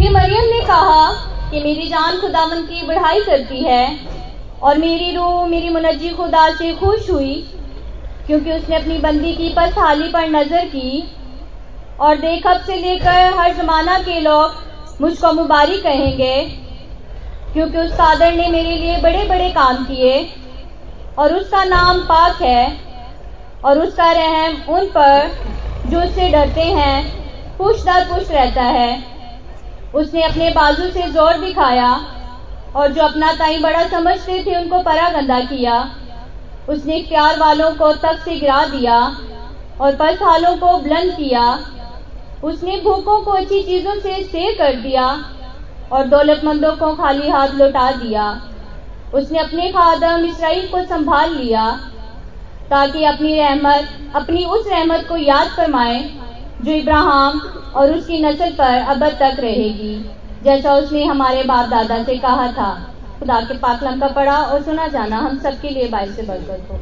फिर मरियम ने कहा कि मेरी जान खुदावन की बढ़ाई करती है और मेरी रूह, मेरी मुनजी खुदा से खुश हुई, क्योंकि उसने अपनी बंदी की पस हाली पर नज़र की और देख अब से लेकर हर जमाना के लोग मुझको मुबारक कहेंगे, क्योंकि उस कादर ने मेरे लिए बड़े बड़े काम किए और उसका नाम पाक है और उसका रहम उन पर जो उससे डरते हैं, पुश दर पुश रहता है। उसने अपने बाजू से ज़ोर दिखाया और जो अपना ताई बड़ा समझते थे, उनको परा गंदा किया। उसने प्यार वालों को तक से गिरा दिया और पसहालों को बुलंद किया। उसने भूखों को अच्छी चीज़ों से सेर कर दिया और दौलतमंदों को खाली हाथ लौटा दिया। उसने अपने खादम इसराइल को संभाल लिया, ताकि अपनी रहमत, अपनी उस रहमत को याद फरमाए, जो इब्राहिम और उसकी नस्ल पर अब तक रहेगी। जैसा उसने हमारे बाप दादा से कहा था, खुदा के पाकलम का पड़ा और सुना जाना हम सबके लिए बाइस से बरकत हो।